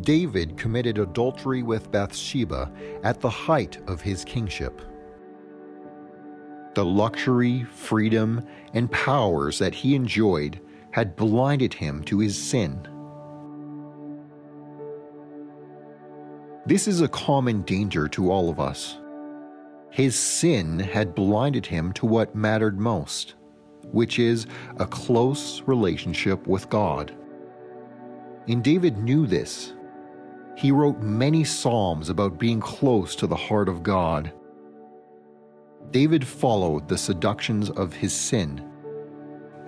David committed adultery with Bathsheba at the height of his kingship. The luxury, freedom, and powers that he enjoyed had blinded him to his sin. This is a common danger to all of us. His sin had blinded him to what mattered most, which is a close relationship with God. And David knew this. He wrote many psalms about being close to the heart of God. David followed the seductions of his sin,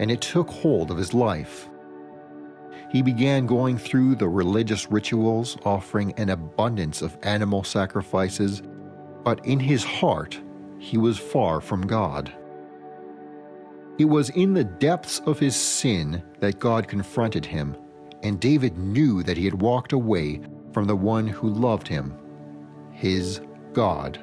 and it took hold of his life. He began going through the religious rituals, offering an abundance of animal sacrifices but in his heart, he was far from God. It was in the depths of his sin that God confronted him, and David knew that he had walked away from the one who loved him, his God.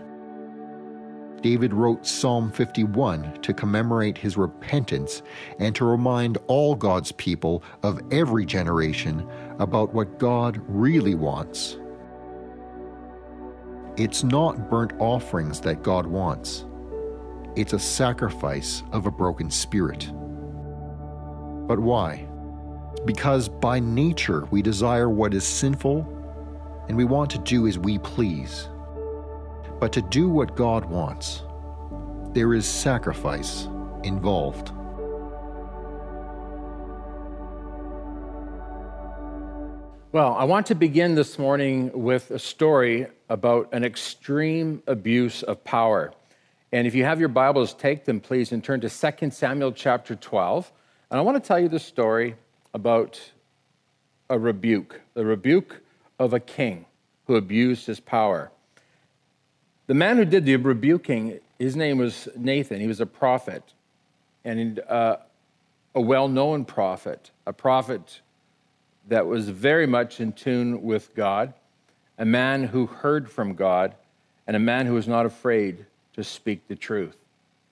David wrote Psalm 51 to commemorate his repentance and to remind all God's people of every generation about what God really wants it's not burnt offerings that God wants, it's a sacrifice of a broken spirit. But why? Because by nature we desire what is sinful and we want to do as we please. But to do what God wants, there is sacrifice involved. Well, I want to begin this morning with a story about an extreme abuse of power. And if you have your Bibles, take them, please, and turn to 2 Samuel chapter 12. And I want to tell you the story about a rebuke, the rebuke of a king who abused his power. The man who did the rebuking, his name was Nathan. He was a prophet, and uh, a well known prophet, a prophet that was very much in tune with God, a man who heard from God, and a man who was not afraid to speak the truth.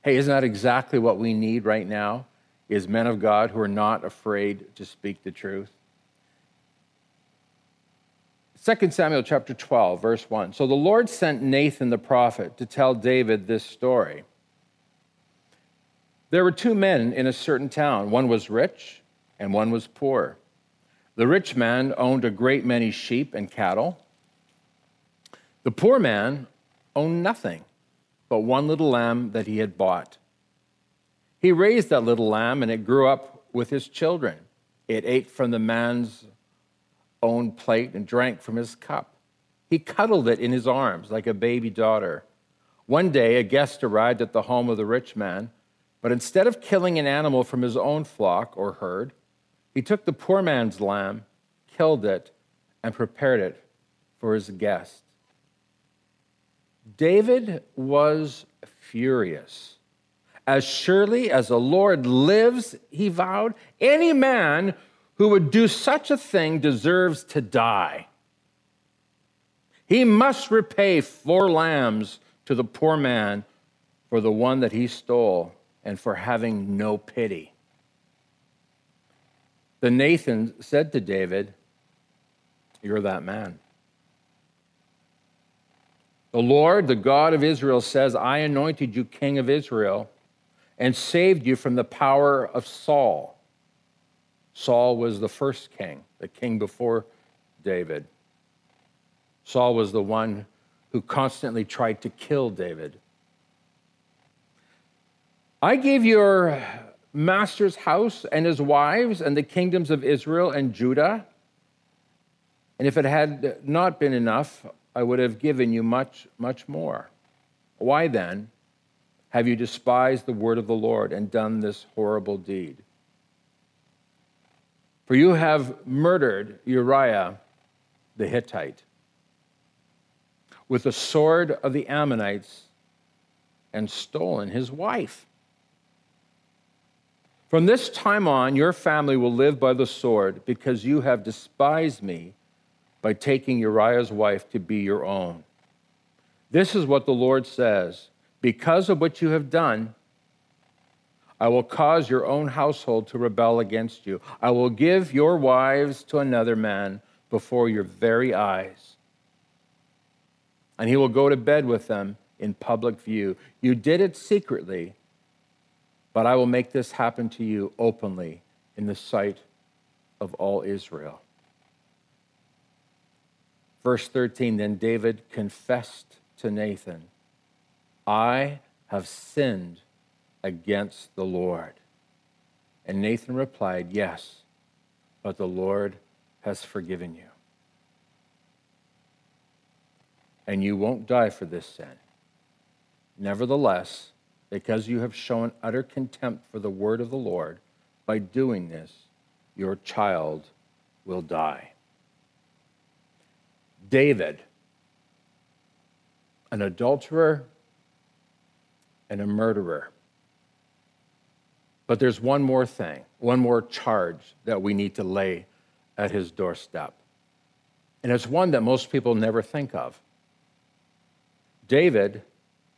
Hey, isn't that exactly what we need right now? Is men of God who are not afraid to speak the truth. 2 Samuel chapter 12, verse 1. So the Lord sent Nathan the prophet to tell David this story. There were two men in a certain town. One was rich and one was poor. The rich man owned a great many sheep and cattle. The poor man owned nothing but one little lamb that he had bought. He raised that little lamb and it grew up with his children. It ate from the man's own plate and drank from his cup. He cuddled it in his arms like a baby daughter. One day, a guest arrived at the home of the rich man, but instead of killing an animal from his own flock or herd, he took the poor man's lamb, killed it, and prepared it for his guest. David was furious. As surely as the Lord lives, he vowed, any man who would do such a thing deserves to die. He must repay four lambs to the poor man for the one that he stole and for having no pity. Then Nathan said to David, You're that man. The Lord, the God of Israel, says, I anointed you king of Israel and saved you from the power of Saul. Saul was the first king, the king before David. Saul was the one who constantly tried to kill David. I gave your master's house and his wives and the kingdoms of Israel and Judah. And if it had not been enough, I would have given you much, much more. Why then have you despised the word of the Lord and done this horrible deed? For you have murdered Uriah the Hittite with the sword of the Ammonites and stolen his wife. From this time on, your family will live by the sword because you have despised me by taking Uriah's wife to be your own. This is what the Lord says Because of what you have done, I will cause your own household to rebel against you. I will give your wives to another man before your very eyes. And he will go to bed with them in public view. You did it secretly, but I will make this happen to you openly in the sight of all Israel. Verse 13 Then David confessed to Nathan, I have sinned against the Lord. And Nathan replied, Yes, but the Lord has forgiven you. And you won't die for this sin. Nevertheless, because you have shown utter contempt for the word of the Lord, by doing this, your child will die. David, an adulterer and a murderer. But there's one more thing, one more charge that we need to lay at his doorstep. And it's one that most people never think of. David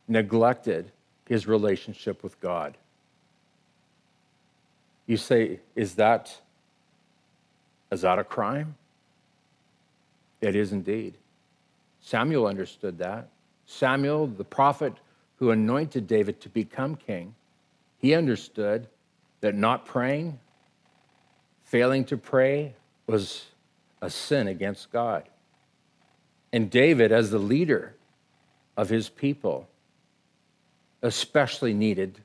neglected his relationship with God. You say, is that, is that a crime? It is indeed. Samuel understood that. Samuel, the prophet who anointed David to become king, he understood that not praying, failing to pray, was a sin against God. And David, as the leader of his people, especially needed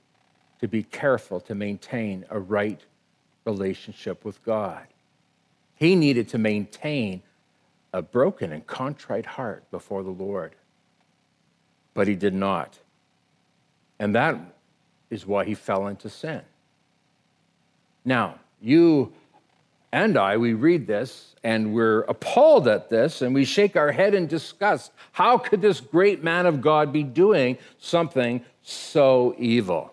to be careful to maintain a right relationship with God. He needed to maintain a broken and contrite heart before the Lord, but he did not. And that is why he fell into sin. Now, you and I, we read this and we're appalled at this and we shake our head in disgust. How could this great man of God be doing something so evil?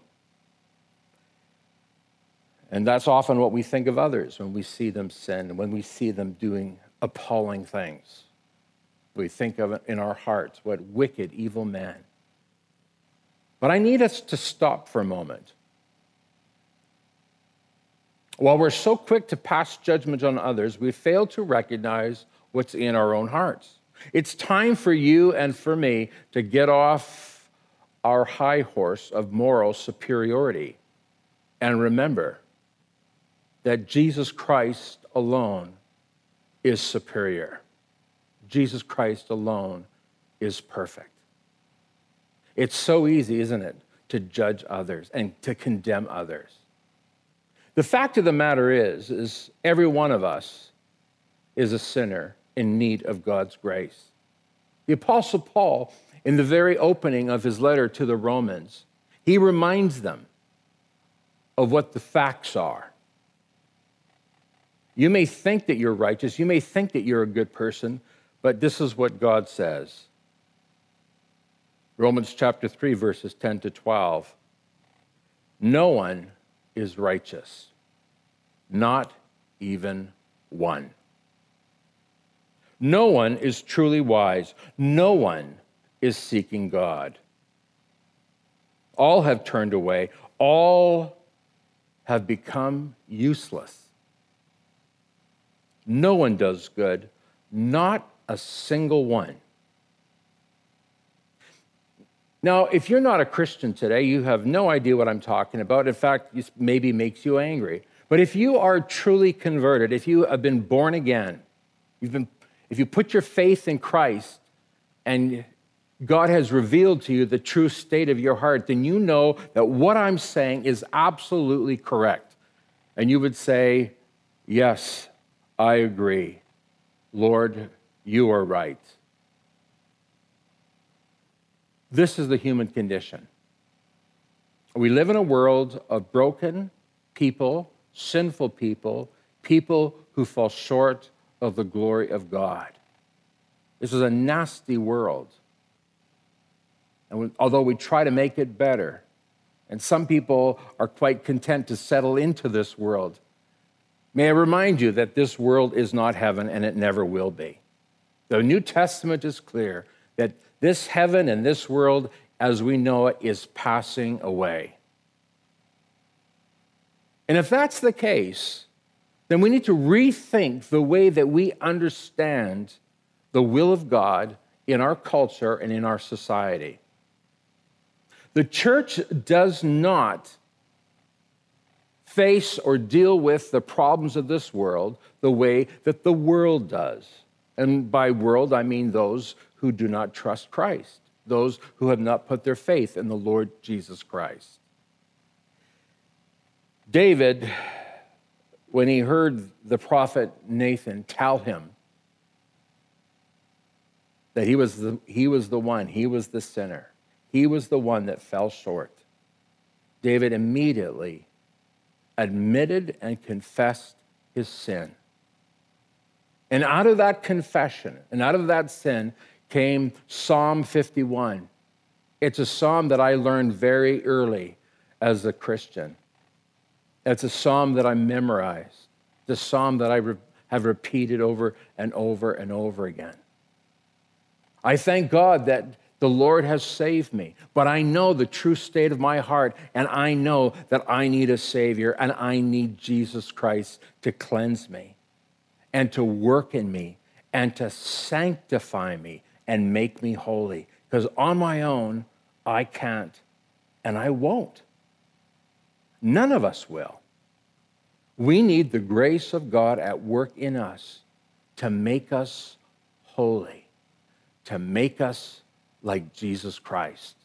And that's often what we think of others when we see them sin, when we see them doing appalling things. We think of it in our hearts, what wicked, evil man. But I need us to stop for a moment while we're so quick to pass judgment on others, we fail to recognize what's in our own hearts. It's time for you and for me to get off our high horse of moral superiority and remember that Jesus Christ alone is superior. Jesus Christ alone is perfect. It's so easy, isn't it, to judge others and to condemn others. The fact of the matter is, is every one of us is a sinner in need of God's grace. The Apostle Paul, in the very opening of his letter to the Romans, he reminds them of what the facts are. You may think that you're righteous, you may think that you're a good person, but this is what God says. Romans chapter 3, verses 10 to 12. No one is righteous, not even one. No one is truly wise. No one is seeking God. All have turned away. All have become useless. No one does good, not a single one. Now, if you're not a Christian today, you have no idea what I'm talking about. In fact, this maybe makes you angry. But if you are truly converted, if you have been born again, you've been, if you put your faith in Christ and God has revealed to you the true state of your heart, then you know that what I'm saying is absolutely correct. And you would say, Yes, I agree. Lord, you are right. This is the human condition. We live in a world of broken people, sinful people, people who fall short of the glory of God. This is a nasty world. And we, although we try to make it better, and some people are quite content to settle into this world, may I remind you that this world is not heaven and it never will be. The New Testament is clear that this heaven and this world as we know it is passing away. And if that's the case, then we need to rethink the way that we understand the will of God in our culture and in our society. The church does not face or deal with the problems of this world the way that the world does. And by world, I mean those who do not trust Christ, those who have not put their faith in the Lord Jesus Christ. David, when he heard the prophet Nathan tell him that he was the, he was the one, he was the sinner, he was the one that fell short, David immediately admitted and confessed his sin. And out of that confession and out of that sin came Psalm 51. It's a psalm that I learned very early as a Christian. It's a psalm that I memorized, the psalm that I re- have repeated over and over and over again. I thank God that the Lord has saved me, but I know the true state of my heart, and I know that I need a Savior, and I need Jesus Christ to cleanse me and to work in me and to sanctify me and make me holy. Because on my own, I can't and I won't. None of us will. We need the grace of God at work in us to make us holy, to make us like Jesus Christ.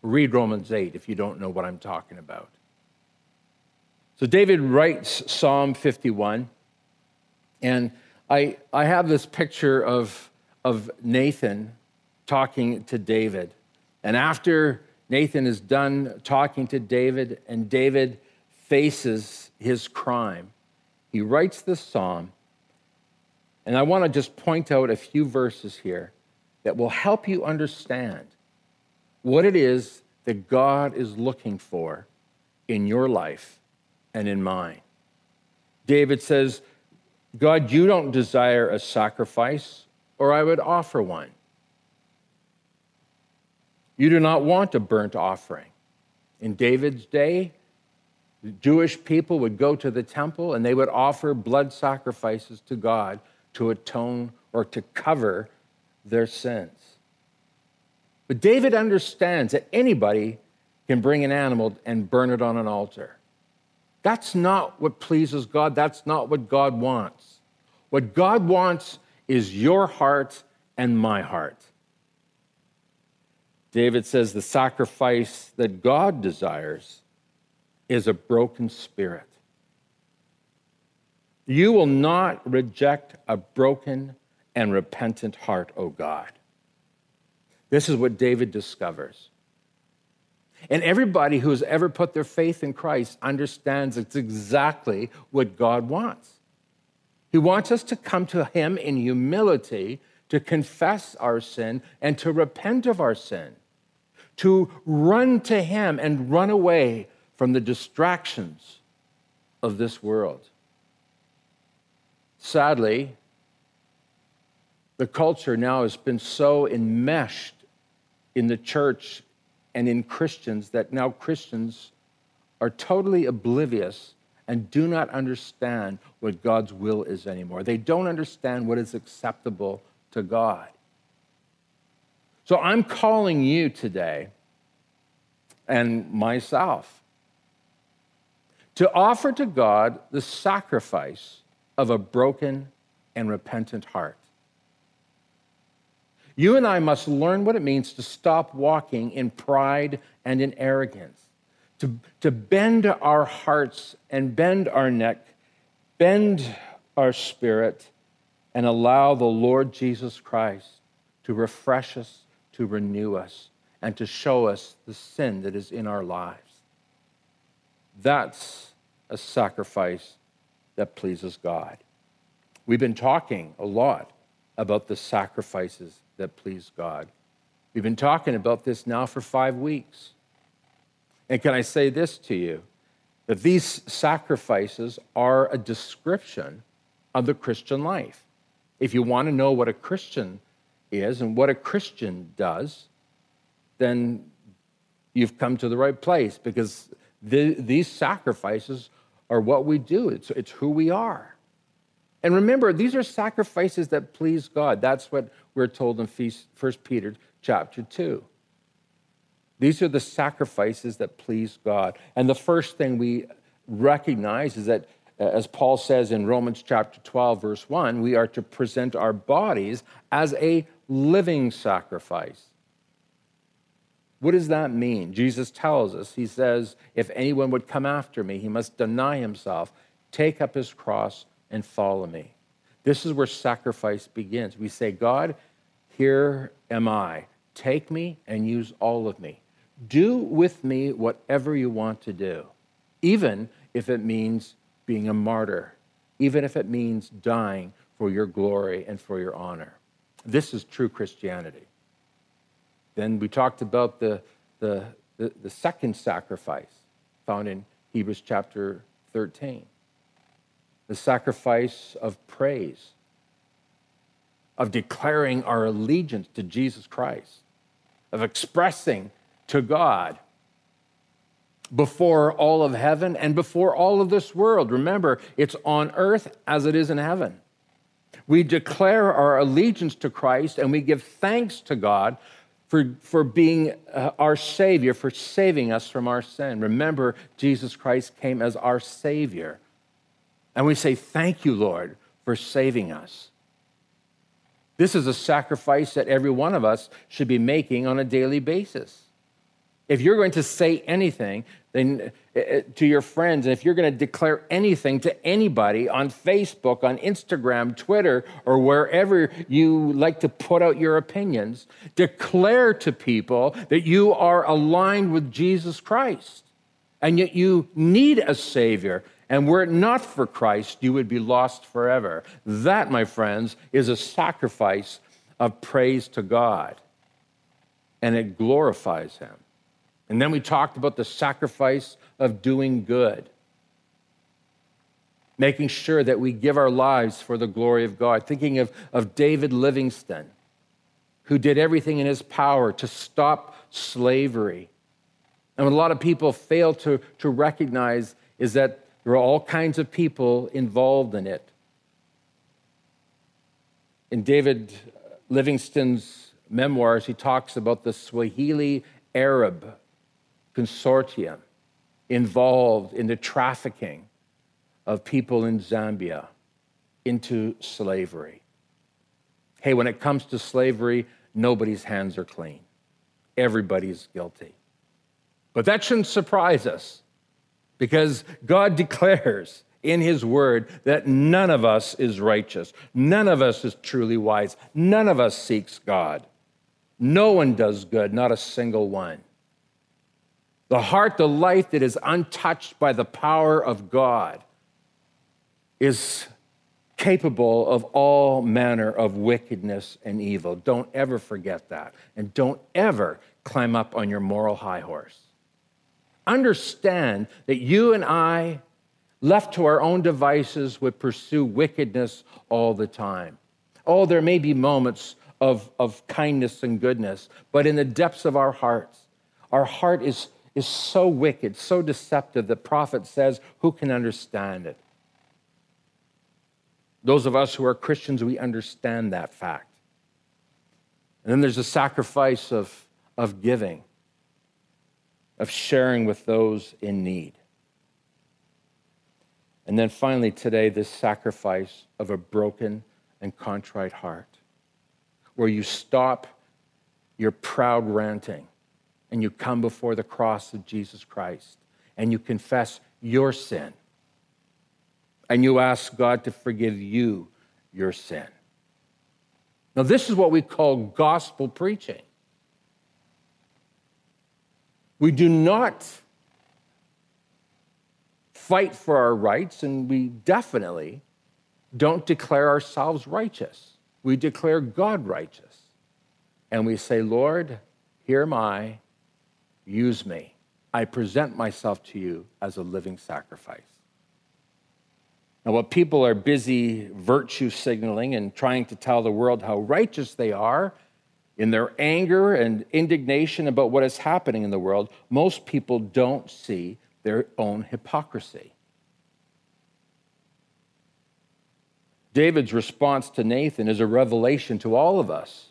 Read Romans 8 if you don't know what I'm talking about. So David writes Psalm 51. And I, I have this picture of, of Nathan talking to David. And after Nathan is done talking to David and David faces his crime, he writes this psalm. And I want to just point out a few verses here that will help you understand what it is that God is looking for in your life and in mine. David says, God, you don't desire a sacrifice, or I would offer one. You do not want a burnt offering. In David's day, Jewish people would go to the temple and they would offer blood sacrifices to God to atone or to cover their sins. But David understands that anybody can bring an animal and burn it on an altar. That's not what pleases God. That's not what God wants. What God wants is your heart and my heart. David says the sacrifice that God desires is a broken spirit. You will not reject a broken and repentant heart, O God. This is what David discovers. And everybody who has ever put their faith in Christ understands it's exactly what God wants. He wants us to come to Him in humility, to confess our sin, and to repent of our sin, to run to Him and run away from the distractions of this world. Sadly, the culture now has been so enmeshed in the church and in Christians that now Christians are totally oblivious and do not understand what God's will is anymore. They don't understand what is acceptable to God. So I'm calling you today and myself to offer to God the sacrifice of a broken and repentant heart. You and I must learn what it means to stop walking in pride and in arrogance, to, to bend our hearts and bend our neck, bend our spirit, and allow the Lord Jesus Christ to refresh us, to renew us, and to show us the sin that is in our lives. That's a sacrifice that pleases God. We've been talking a lot about the sacrifices that please God. We've been talking about this now for five weeks. And can I say this to you? That these sacrifices are a description of the Christian life. If you want to know what a Christian is and what a Christian does, then you've come to the right place because the, these sacrifices are what we do, it's, it's who we are. And remember, these are sacrifices that please God. That's what we're told in 1 Peter chapter 2. These are the sacrifices that please God. And the first thing we recognize is that, uh, as Paul says in Romans chapter 12, verse 1, we are to present our bodies as a living sacrifice. What does that mean? Jesus tells us, He says, if anyone would come after me, he must deny himself, take up his cross, and follow me. This is where sacrifice begins. We say, God, here am I. Take me and use all of me. Do with me whatever you want to do, even if it means being a martyr, even if it means dying for your glory and for your honor. This is true Christianity. Then we talked about the, the, the, the second sacrifice found in Hebrews chapter 13 the sacrifice of praise, of declaring our allegiance to Jesus Christ, of expressing to God before all of heaven and before all of this world. Remember, it's on earth as it is in heaven. We declare our allegiance to Christ and we give thanks to God for, for being uh, our Savior, for saving us from our sin. Remember, Jesus Christ came as our Savior. And we say, Thank you, Lord, for saving us. This is a sacrifice that every one of us should be making on a daily basis. If you're going to say anything then, uh, uh, to your friends, and if you're going to declare anything to anybody on Facebook, on Instagram, Twitter, or wherever you like to put out your opinions, declare to people that you are aligned with Jesus Christ and yet you need a Savior. And were it not for Christ, you would be lost forever. That, my friends, is a sacrifice of praise to God, and it glorifies Him. And then we talked about the sacrifice of doing good, making sure that we give our lives for the glory of God. Thinking of, of David Livingstone, who did everything in his power to stop slavery. And what a lot of people fail to, to recognize is that there are all kinds of people involved in it. In David Livingstone's memoirs, he talks about the Swahili Arab consortium involved in the trafficking of people in Zambia into slavery. Hey, when it comes to slavery, nobody's hands are clean. Everybody's guilty. But that shouldn't surprise us because God declares in His Word that none of us is righteous. None of us is truly wise. None of us seeks God. No one does good, not a single one. The heart, the life that is untouched by the power of God, is capable of all manner of wickedness and evil. Don't ever forget that. And don't ever climb up on your moral high horse. Understand that you and I, left to our own devices, would pursue wickedness all the time. Oh, there may be moments of, of kindness and goodness, but in the depths of our hearts, our heart is is so wicked, so deceptive, the prophet says, Who can understand it? Those of us who are Christians, we understand that fact. And then there's a sacrifice of, of giving, of sharing with those in need. And then finally, today, this sacrifice of a broken and contrite heart, where you stop your proud ranting and you come before the cross of Jesus Christ and you confess your sin and you ask God to forgive you your sin. Now, this is what we call gospel preaching. We do not fight for our rights, and we definitely don't declare ourselves righteous. We declare God righteous. And we say, Lord, here am I. Use me. I present myself to you as a living sacrifice. Now, what people are busy virtue signaling and trying to tell the world how righteous they are in their anger and indignation about what is happening in the world, most people don't see their own hypocrisy. David's response to Nathan is a revelation to all of us.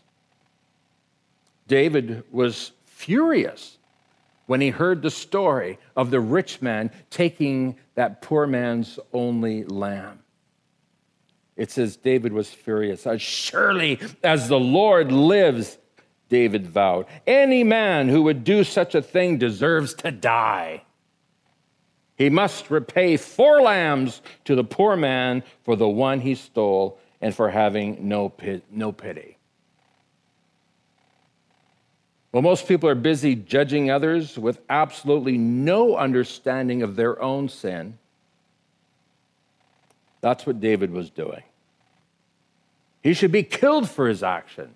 David was furious when he heard the story of the rich man taking that poor man's only lamb. It says David was furious. As surely as the Lord lives, David vowed, any man who would do such a thing deserves to die. He must repay four lambs to the poor man for the one he stole and for having no, no pity. Well, most people are busy judging others with absolutely no understanding of their own sin. That's what David was doing. He should be killed for his action.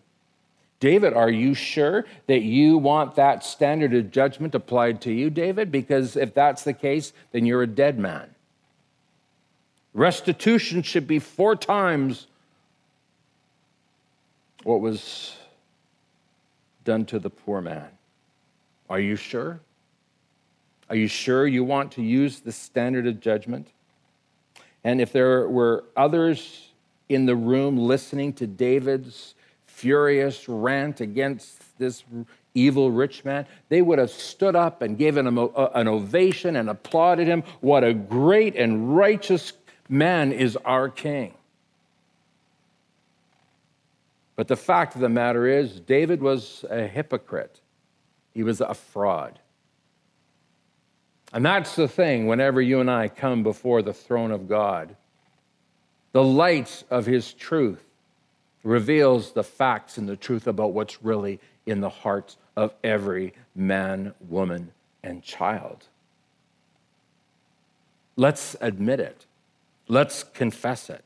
David, are you sure that you want that standard of judgment applied to you, David? Because if that's the case, then you're a dead man. Restitution should be four times what was done to the poor man. Are you sure? Are you sure you want to use the standard of judgment? And if there were others in the room listening to David's furious rant against this evil rich man, they would have stood up and given him an ovation and applauded him. What a great and righteous man is our king. But the fact of the matter is, David was a hypocrite, he was a fraud. And that's the thing whenever you and I come before the throne of God. The light of his truth reveals the facts and the truth about what's really in the hearts of every man, woman, and child. Let's admit it. Let's confess it.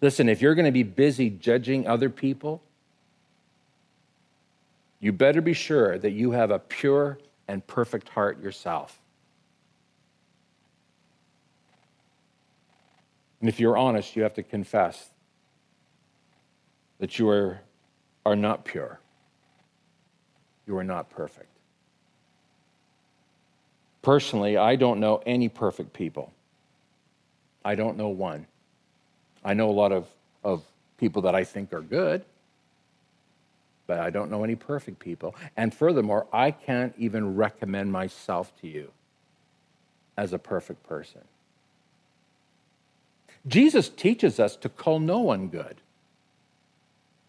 Listen, if you're going to be busy judging other people, you better be sure that you have a pure and perfect heart yourself. And if you're honest, you have to confess that you are, are not pure. You are not perfect. Personally, I don't know any perfect people. I don't know one. I know a lot of, of people that I think are good, but I don't know any perfect people. And furthermore, I can't even recommend myself to you as a perfect person. Jesus teaches us to call no one good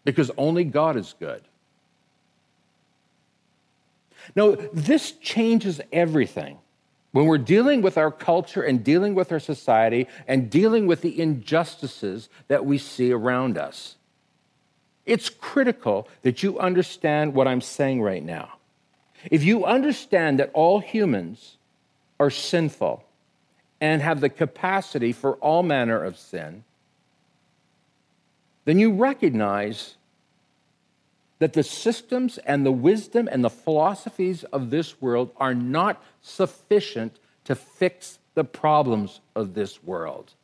because only God is good. Now, this changes everything. When we're dealing with our culture and dealing with our society and dealing with the injustices that we see around us, it's critical that you understand what I'm saying right now. If you understand that all humans are sinful and have the capacity for all manner of sin, then you recognize that the systems and the wisdom and the philosophies of this world are not sufficient to fix the problems of this world.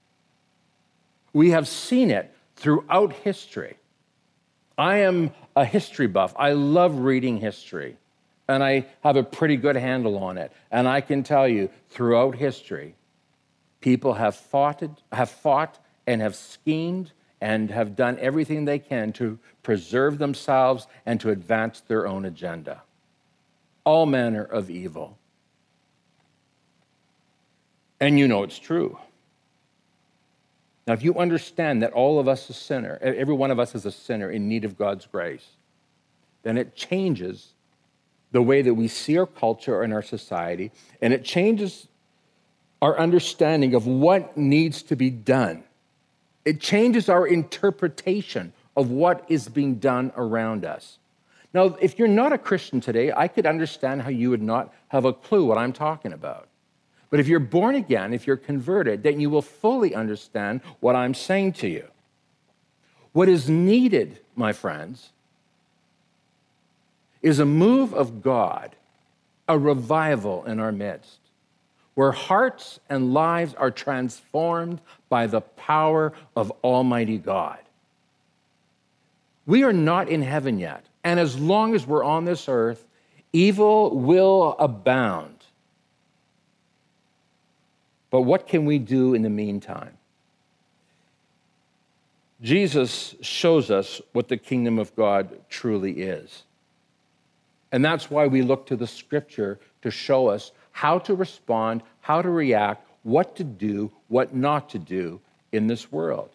We have seen it throughout history. I am a history buff. I love reading history, and I have a pretty good handle on it. And I can tell you, throughout history, people have fought, have fought and have schemed and have done everything they can to preserve themselves and to advance their own agenda. All manner of evil. And you know it's true. Now, if you understand that all of us is sinner, every one of us is a sinner in need of God's grace, then it changes the way that we see our culture and our society, and it changes our understanding of what needs to be done it changes our interpretation of what is being done around us. Now, if you're not a Christian today, I could understand how you would not have a clue what I'm talking about. But if you're born again, if you're converted, then you will fully understand what I'm saying to you. What is needed, my friends, is a move of God, a revival in our midst where hearts and lives are transformed by the power of Almighty God. We are not in heaven yet, and as long as we're on this earth, evil will abound. But what can we do in the meantime? Jesus shows us what the kingdom of God truly is. And that's why we look to the scripture to show us how to respond, how to react, what to do, what not to do in this world.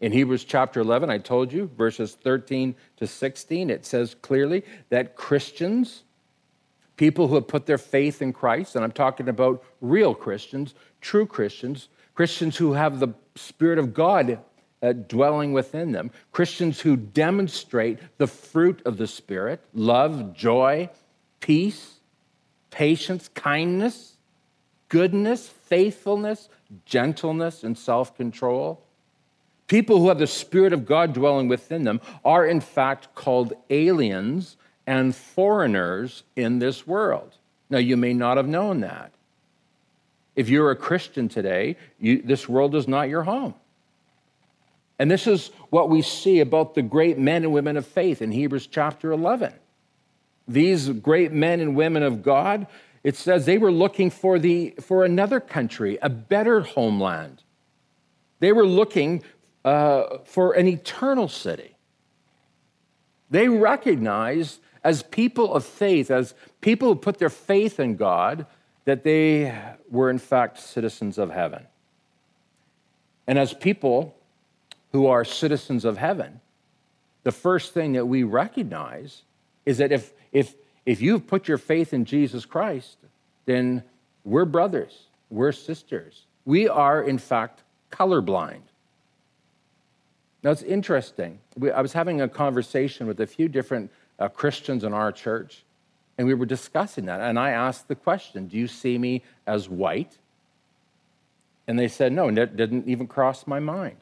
In Hebrews chapter 11, I told you, verses 13 to 16, it says clearly that Christians, people who have put their faith in Christ, and I'm talking about real Christians, true Christians, Christians who have the Spirit of God uh, dwelling within them, Christians who demonstrate the fruit of the Spirit love, joy, peace, patience, kindness, goodness, faithfulness, gentleness, and self control. People who have the Spirit of God dwelling within them are, in fact, called aliens and foreigners in this world. Now, you may not have known that. If you're a Christian today, you, this world is not your home. And this is what we see about the great men and women of faith in Hebrews chapter 11. These great men and women of God, it says they were looking for, the, for another country, a better homeland. They were looking uh, for an eternal city. They recognized, as people of faith, as people who put their faith in God, that they were in fact citizens of heaven. And as people who are citizens of heaven, the first thing that we recognize is that if, if, if you've put your faith in Jesus Christ, then we're brothers, we're sisters. We are, in fact, colorblind. Now, it's interesting. We, I was having a conversation with a few different uh, Christians in our church, and we were discussing that. And I asked the question Do you see me as white? And they said, No, it didn't even cross my mind.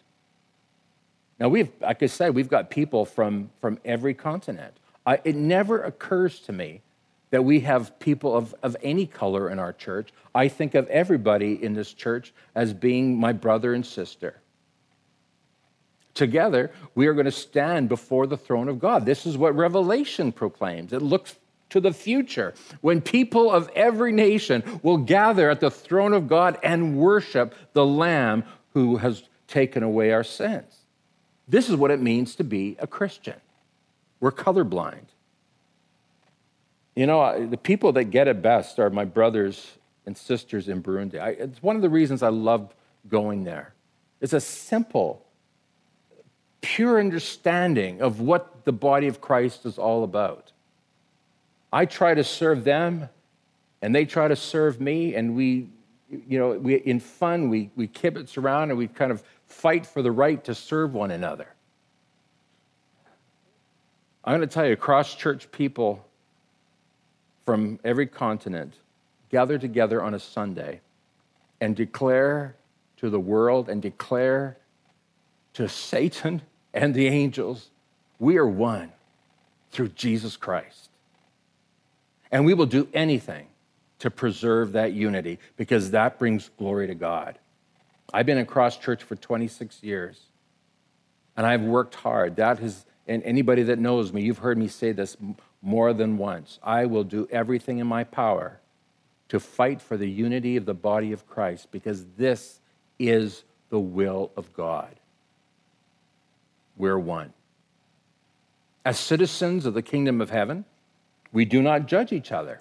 Now, we've, like I said, we've got people from, from every continent. It never occurs to me that we have people of, of any color in our church. I think of everybody in this church as being my brother and sister. Together, we are going to stand before the throne of God. This is what Revelation proclaims. It looks to the future when people of every nation will gather at the throne of God and worship the Lamb who has taken away our sins. This is what it means to be a Christian. We're colorblind. You know, the people that get it best are my brothers and sisters in Burundi. I, it's one of the reasons I love going there. It's a simple, pure understanding of what the body of Christ is all about. I try to serve them, and they try to serve me, and we, you know, we, in fun, we, we kibitz around and we kind of fight for the right to serve one another. I'm going to tell you, cross church people from every continent gather together on a Sunday and declare to the world and declare to Satan and the angels, we are one through Jesus Christ. And we will do anything to preserve that unity because that brings glory to God. I've been in Cross Church for 26 years and I've worked hard. That has, and anybody that knows me, you've heard me say this more than once. I will do everything in my power to fight for the unity of the body of Christ because this is the will of God we're one. As citizens of the kingdom of heaven, we do not judge each other.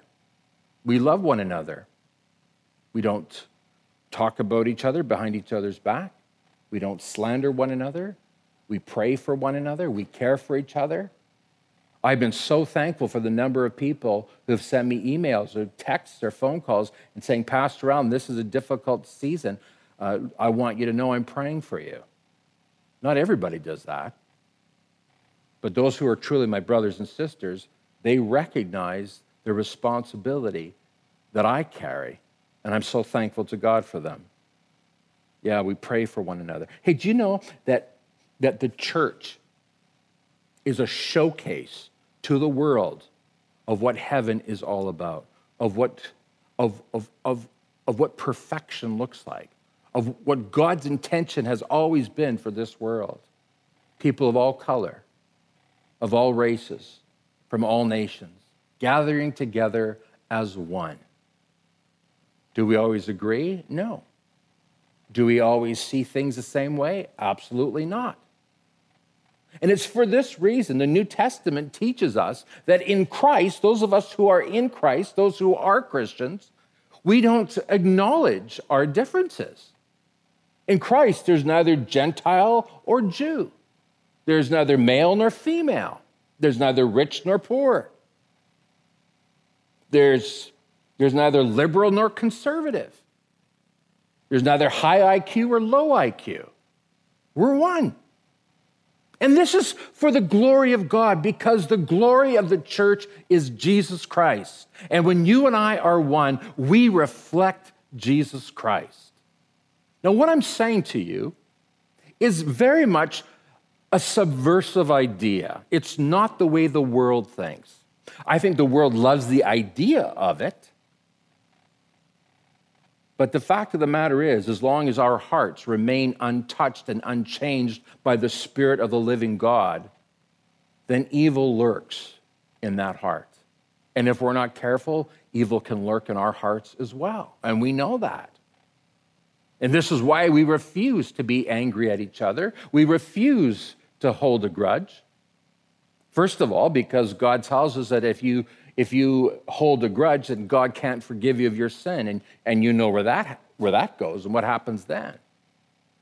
We love one another. We don't talk about each other behind each other's back. We don't slander one another. We pray for one another. We care for each other. I've been so thankful for the number of people who have sent me emails or texts or phone calls and saying, Pastor Allen, this is a difficult season. Uh, I want you to know I'm praying for you. Not everybody does that. But those who are truly my brothers and sisters, they recognize the responsibility that I carry. And I'm so thankful to God for them. Yeah, we pray for one another. Hey, do you know that, that the church is a showcase to the world of what heaven is all about, of what, of, of, of, of what perfection looks like? of what God's intention has always been for this world. People of all color, of all races, from all nations, gathering together as one. Do we always agree? No. Do we always see things the same way? Absolutely not. And it's for this reason the New Testament teaches us that in Christ, those of us who are in Christ, those who are Christians, we don't acknowledge our differences. In Christ, there's neither Gentile or Jew, there's neither male nor female, there's neither rich nor poor, there's, there's neither liberal nor conservative, there's neither high IQ or low IQ. We're one. And this is for the glory of God because the glory of the church is Jesus Christ. And when you and I are one, we reflect Jesus Christ. Now, what I'm saying to you is very much a subversive idea. It's not the way the world thinks. I think the world loves the idea of it, but the fact of the matter is, as long as our hearts remain untouched and unchanged by the Spirit of the living God, then evil lurks in that heart. And if we're not careful, evil can lurk in our hearts as well. And we know that. And this is why we refuse to be angry at each other. We refuse to hold a grudge. First of all, because God tells us that if you if you hold a grudge, then God can't forgive you of your sin. And, and you know where that, where that goes and what happens then.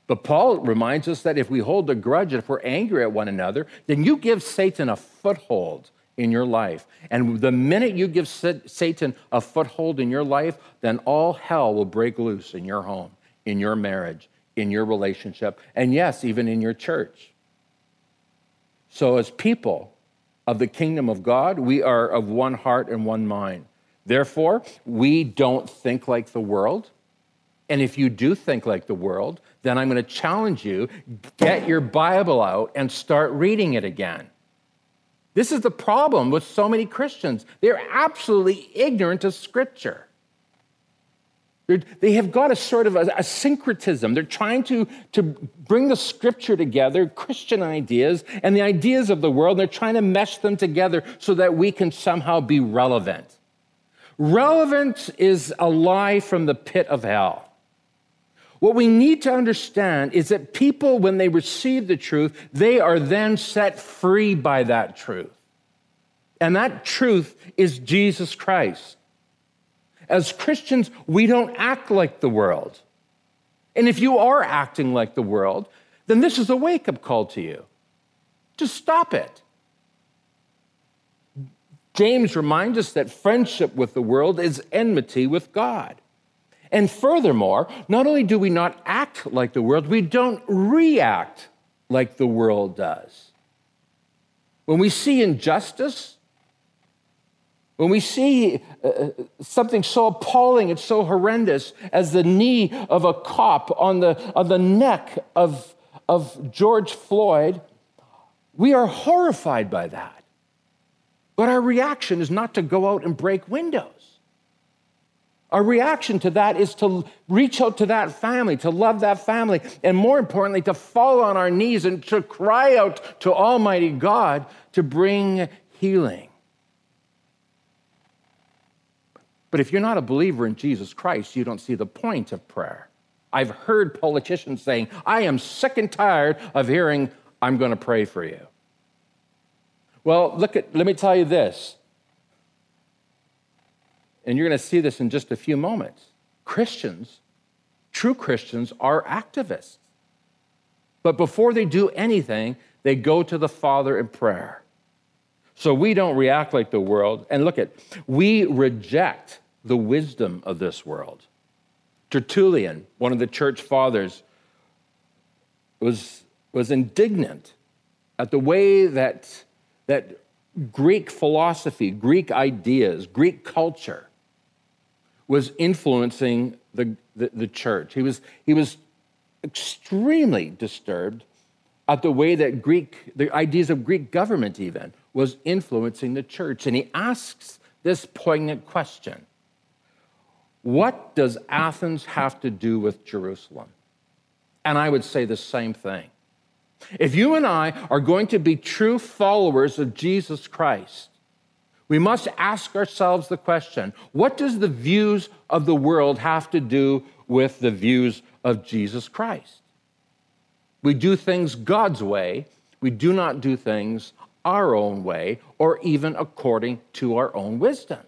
But Paul reminds us that if we hold a grudge if we're angry at one another, then you give Satan a foothold in your life. And the minute you give Satan a foothold in your life, then all hell will break loose in your home, in your marriage, in your relationship, and yes, even in your church. So, as people, of the kingdom of God, we are of one heart and one mind. Therefore, we don't think like the world. And if you do think like the world, then I'm going to challenge you get your Bible out and start reading it again. This is the problem with so many Christians. They're absolutely ignorant of Scripture. They're, they have got a sort of a, a, syncretism. They're trying to, to bring the scripture together, Christian ideas, and the ideas of the world, they're trying to mesh them together so that we can somehow be relevant. Relevance is a lie from the pit of hell. What we need to understand is that people, when they receive the truth, they are then set free by that truth. And that truth is Jesus Christ. As Christians, we don't act like the world. And if you are acting like the world, then this is a wake up call to you. To stop it. James reminds us that friendship with the world is enmity with God. And furthermore, not only do we not act like the world, we don't react like the world does. When we see injustice, when we see uh, uh, something so appalling and so horrendous as the knee of a cop on the, on the neck of, of George Floyd, we are horrified by that. But our reaction is not to go out and break windows. Our reaction to that is to reach out to that family, to love that family, and more importantly, to fall on our knees and to cry out to Almighty God to bring healing. But if you're not a believer in Jesus Christ, you don't see the point of prayer. I've heard politicians saying, I am sick and tired of hearing, I'm going to pray for you. Well, look at, let me tell you this. And you're going to see this in just a few moments. Christians, true Christians, are activists. But before they do anything, they go to the Father in prayer. So we don't react like the world. And look at, we reject the wisdom of this world. Tertullian, one of the church fathers, was, was indignant at the way that, that Greek philosophy, Greek ideas, Greek culture was influencing the, the, the, church. He was, he was extremely disturbed at the way that Greek, the ideas of Greek government even, was influencing the church. And he asks this poignant question what does Athens have to do with Jerusalem? And I would say the same thing. If you and I are going to be true followers of Jesus Christ, we must ask ourselves the question what does the views of the world have to do with the views of Jesus Christ. We do things God's way, we do not do things our own way or even according to our own wisdom.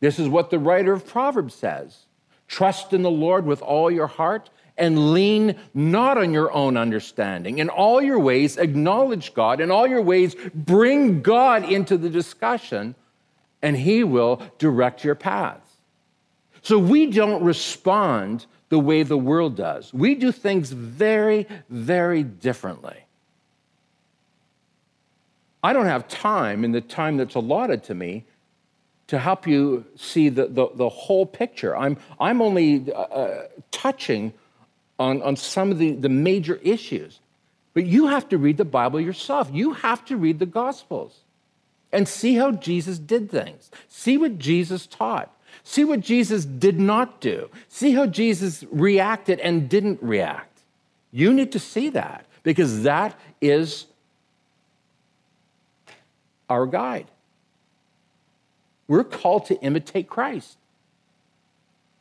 This is what the writer of Proverbs says Trust in the Lord with all your heart and lean not on your own understanding. In all your ways, acknowledge God. In all your ways, bring God into the discussion, and He will direct your paths. So we don't respond the way the world does. We do things very, very differently. I don't have time in the time that's allotted to me to help you see the, the, the whole picture. I'm, I'm only uh, uh, touching on, on some of the, the major issues. But you have to read the Bible yourself. You have to read the Gospels and see how Jesus did things. See what Jesus taught. See what Jesus did not do. See how Jesus reacted and didn't react. You need to see that because that is our guide. We're called to imitate Christ.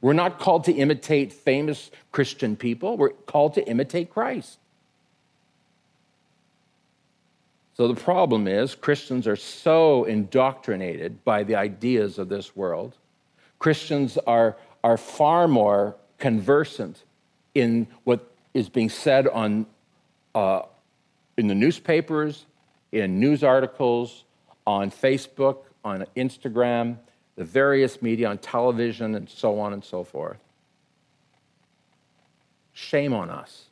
We're not called to imitate famous Christian people, we're called to imitate Christ. So the problem is, Christians are so indoctrinated by the ideas of this world. Christians are, are far more conversant in what is being said on, uh, in the newspapers, in news articles, on Facebook, on Instagram, the various media, on television, and so on and so forth. Shame on us.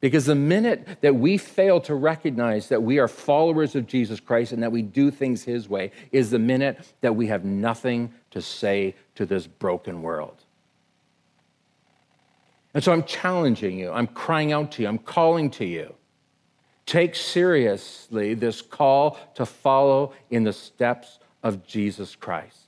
Because the minute that we fail to recognize that we are followers of Jesus Christ and that we do things His way, is the minute that we have nothing to say to this broken world. And so I'm challenging you, I'm crying out to you, I'm calling to you. Take seriously this call to follow in the steps of Jesus Christ.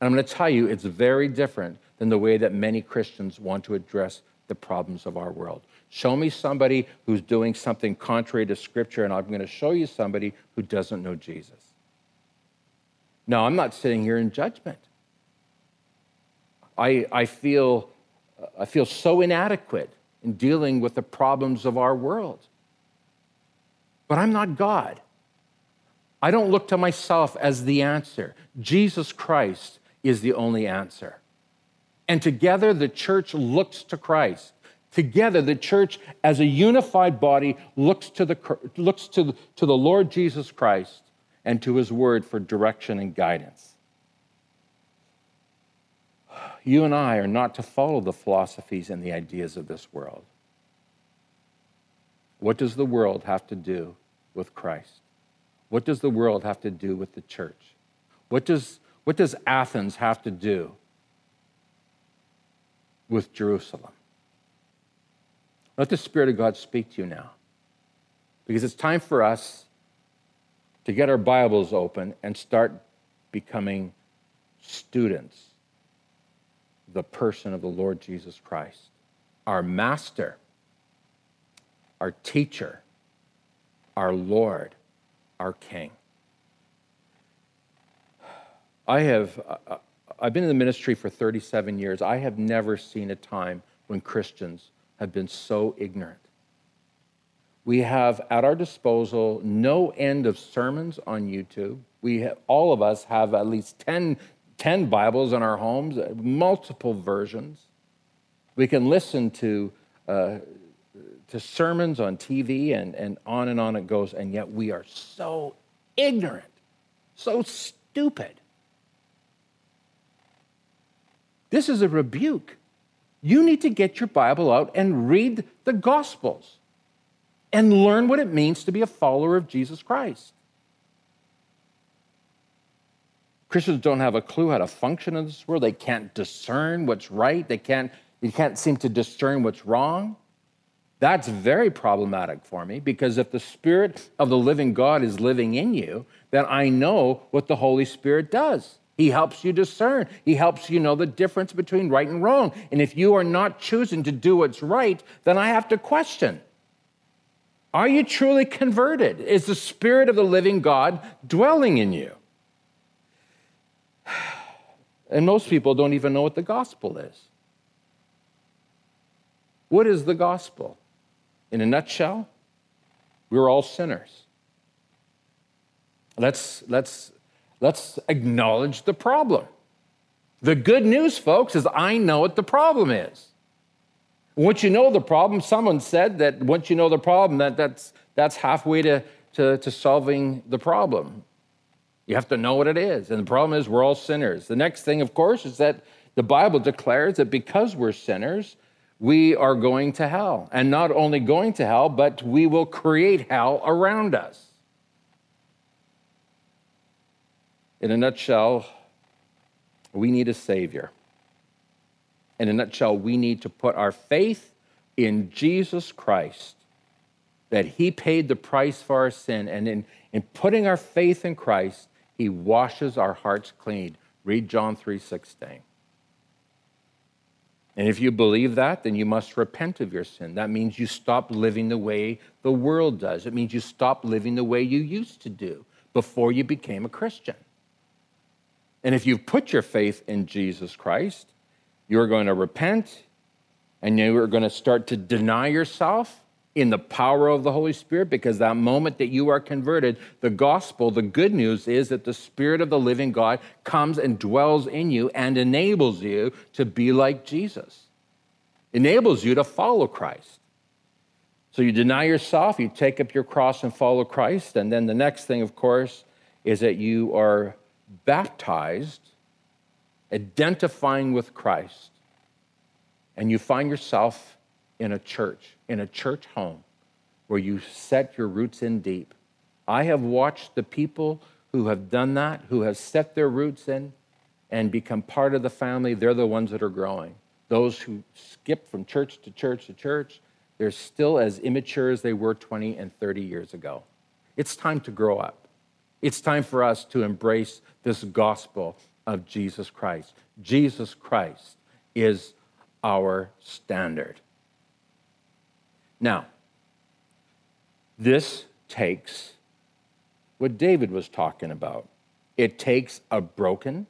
And I'm going to tell you, it's very different than the way that many Christians want to address the problems of our world. Show me somebody who's doing something contrary to Scripture, and I'm going to show you somebody who doesn't know Jesus. No, I'm not sitting here in judgment. I, I, feel, I feel so inadequate in dealing with the problems of our world. But I'm not God. I don't look to myself as the answer. Jesus Christ is the only answer. And together, the church looks to Christ. Together, the church as a unified body looks to the, looks to, to the Lord Jesus Christ and to his word for direction and guidance. You and I are not to follow the philosophies and the ideas of this world. What does the world have to do with Christ? What does the world have to do with the church? What does, what does Athens have to do with Jerusalem? Let the Spirit of God speak to you now. Because it's time for us to get our Bibles open and start becoming students the person of the Lord Jesus Christ, our master, our teacher, our Lord, our King. I have, uh, I've been in the ministry for 37 years. I have never seen a time when Christians have been so ignorant. We have at our disposal no end of sermons on YouTube. We have, all of us have at least 10, 10 Bibles in our homes, multiple versions. We can listen to uh, to sermons on TV and, and on and on it goes, and yet we are so ignorant, so stupid. This is a rebuke. You need to get your Bible out and read the Gospels and learn what it means to be a follower of Jesus Christ. Christians don't have a clue how to function in this world. They can't discern what's right. They can't, they can't seem to discern what's wrong. That's very problematic for me because if the Spirit of the living God is living in you, then I know what the Holy Spirit does. He helps you discern. He helps you know the difference between right and wrong. And if you are not choosing to do what's right, then I have to question Are you truly converted? Is the Spirit of the living God dwelling in you? And most people don't even know what the gospel is. What is the gospel? In a nutshell, we're all sinners. Let's, let's, let's acknowledge the problem. The good news, folks, is I know what the problem is. Once you know the problem, someone said that once you know the problem, that, that's, that's halfway to, to, to solving the problem. You have to know what it is. And the problem is, we're all sinners. The next thing, of course, is that the Bible declares that because we're sinners, we are going to hell. And not only going to hell, but we will create hell around us. In a nutshell, we need a Savior. In a nutshell, we need to put our faith in Jesus Christ, that He paid the price for our sin. And in, in putting our faith in Christ, He washes our hearts clean. Read John 3 16. And if you believe that, then you must repent of your sin. That means you stop living the way the world does. It means you stop living the way you used to do before you became a Christian. And if you've put your faith in Jesus Christ, you're going to repent and you are going to start to deny yourself in the power of the Holy Spirit because that moment that you are converted, the gospel, the good news is that the Spirit of the living God comes and dwells in you and enables you to be like Jesus, enables you to follow Christ. So you deny yourself, you take up your cross and follow Christ. And then the next thing, of course, is that you are baptized, identifying with Christ, and you find yourself in a church in a church home where you set your roots in deep. I have watched the people who have done that, who have set their roots in and become part of the family, they're the ones that are growing. Those who skip from church to church to church, they're still as immature as they were 20 and 30 years ago. It's time to grow up. It's time for us to embrace this gospel of Jesus Christ. Jesus Christ is our standard. Now, this takes what David was talking about. It takes a broken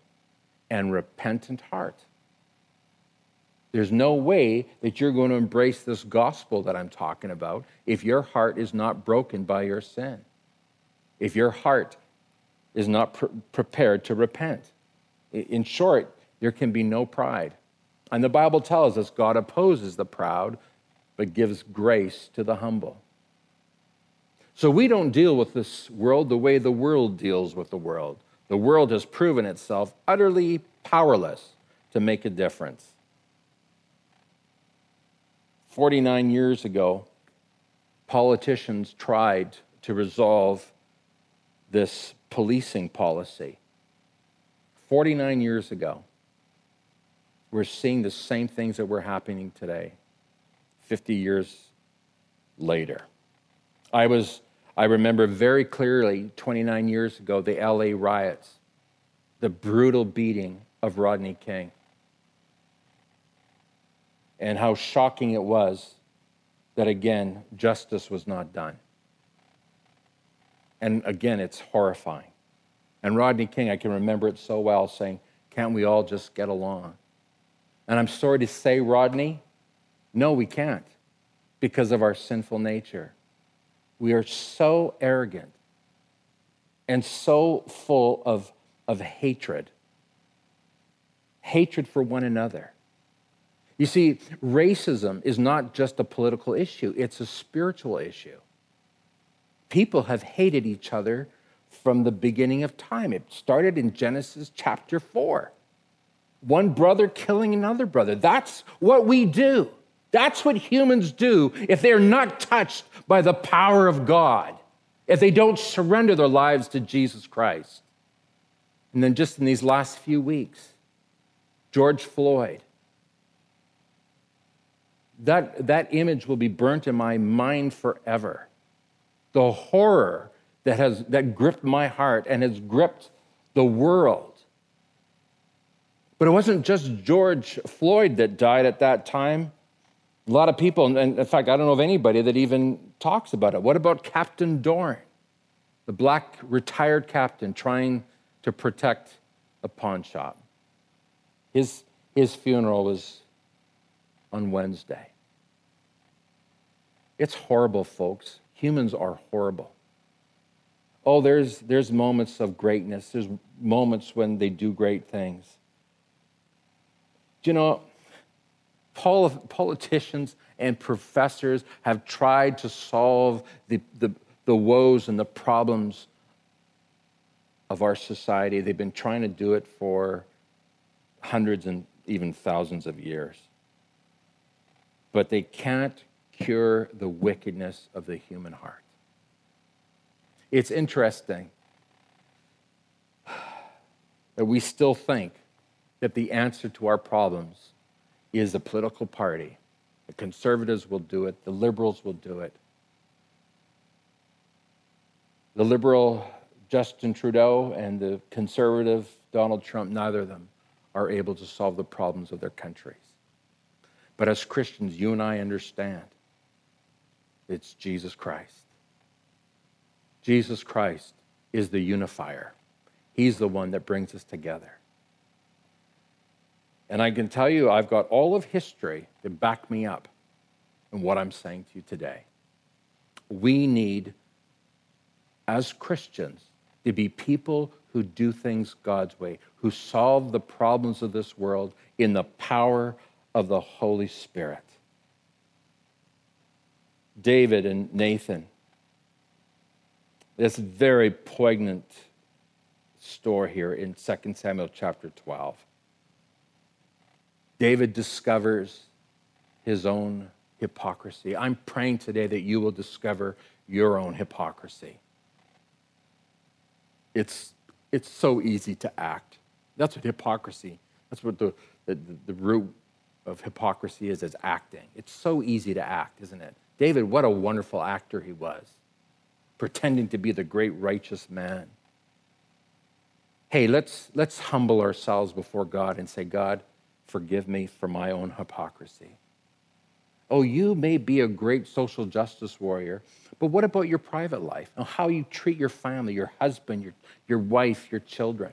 and repentant heart. There's no way that you're going to embrace this gospel that I'm talking about if your heart is not broken by your sin, if your heart is not pre- prepared to repent. In short, there can be no pride. And the Bible tells us God opposes the proud, but gives grace to the humble. So we don't deal with this world the way the world deals with the world. The world has proven itself utterly powerless to make a difference. 49 years ago, politicians tried to resolve this policing policy. 49 years ago, we're seeing the same things that were happening today. 50 years later. I was I remember very clearly 29 years ago the LA riots, the brutal beating of Rodney King. And how shocking it was that again justice was not done. And again it's horrifying. And Rodney King, I can remember it so well saying, "Can't we all just get along?" And I'm sorry to say, Rodney, no, we can't because of our sinful nature. We are so arrogant and so full of, of hatred hatred for one another. You see, racism is not just a political issue, it's a spiritual issue. People have hated each other from the beginning of time. It started in Genesis chapter 4. One brother killing another brother. That's what we do. That's what humans do if they're not touched by the power of God, if they don't surrender their lives to Jesus Christ. And then just in these last few weeks, George Floyd. That, that image will be burnt in my mind forever. The horror that has that gripped my heart and has gripped the world. But it wasn't just George Floyd that died at that time. A lot of people, and in fact, I don't know of anybody that even talks about it. What about Captain Dorn, the black retired captain trying to protect a pawn shop? His, his funeral was on Wednesday. It's horrible, folks. Humans are horrible. Oh, there's, there's moments of greatness, there's moments when they do great things. Do you know, politicians and professors have tried to solve the, the, the woes and the problems of our society. They've been trying to do it for hundreds and even thousands of years. But they can't cure the wickedness of the human heart. It's interesting that we still think that the answer to our problems is a political party. The conservatives will do it, the liberals will do it. The liberal Justin Trudeau and the conservative Donald Trump, neither of them are able to solve the problems of their countries. But as Christians, you and I understand it's Jesus Christ. Jesus Christ is the unifier, He's the one that brings us together. And I can tell you, I've got all of history to back me up in what I'm saying to you today. We need, as Christians, to be people who do things God's way, who solve the problems of this world in the power of the Holy Spirit. David and Nathan, this very poignant story here in 2 Samuel chapter 12. David discovers his own hypocrisy. I'm praying today that you will discover your own hypocrisy. It's, it's so easy to act. That's what hypocrisy, that's what the, the, the root of hypocrisy is, is acting. It's so easy to act, isn't it? David, what a wonderful actor he was, pretending to be the great righteous man. Hey, let's, let's humble ourselves before God and say, God, forgive me for my own hypocrisy. Oh, you may be a great social justice warrior, but what about your private life and how you treat your family, your husband, your, your wife, your children,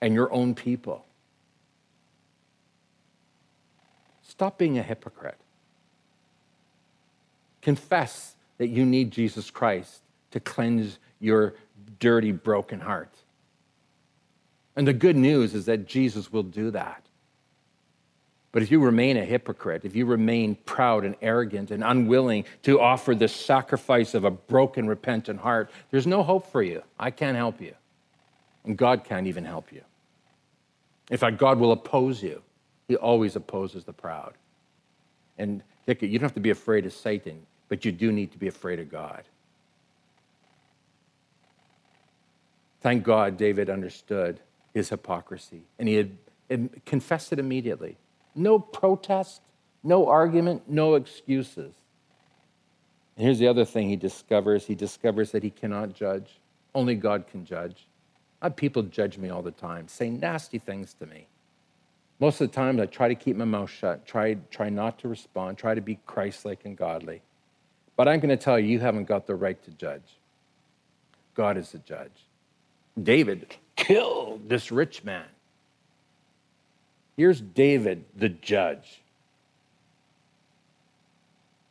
and your own people? Stop being a hypocrite. Confess that you need Jesus Christ to cleanse your dirty, broken heart. And the good news is that Jesus will do that. But if you remain a hypocrite, if you remain proud and arrogant and unwilling to offer the sacrifice of a broken, repentant heart, there's no hope for you. I can't help you. And God can't even help you. In fact, God will oppose you. He always opposes the proud. And you don't have to be afraid of Satan, but you do need to be afraid of God. Thank God David understood his hypocrisy and he had confessed it immediately. No protest, no argument, no excuses. And here's the other thing he discovers he discovers that he cannot judge. Only God can judge. People judge me all the time, say nasty things to me. Most of the time, I try to keep my mouth shut, try, try not to respond, try to be Christ like and godly. But I'm going to tell you, you haven't got the right to judge. God is the judge. David killed this rich man. Here's David, the judge,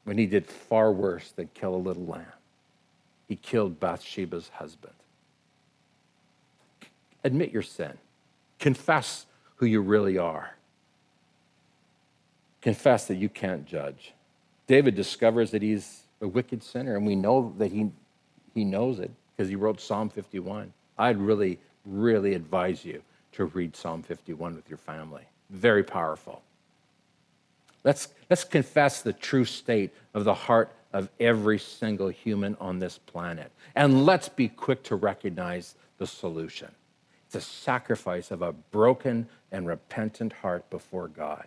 when he did far worse than kill a little lamb. He killed Bathsheba's husband. Admit your sin, confess who you really are, confess that you can't judge. David discovers that he's a wicked sinner, and we know that he, he knows it because he wrote Psalm 51. I'd really, really advise you to read Psalm 51 with your family. Very powerful. Let's, let's confess the true state of the heart of every single human on this planet. And let's be quick to recognize the solution. It's a sacrifice of a broken and repentant heart before God.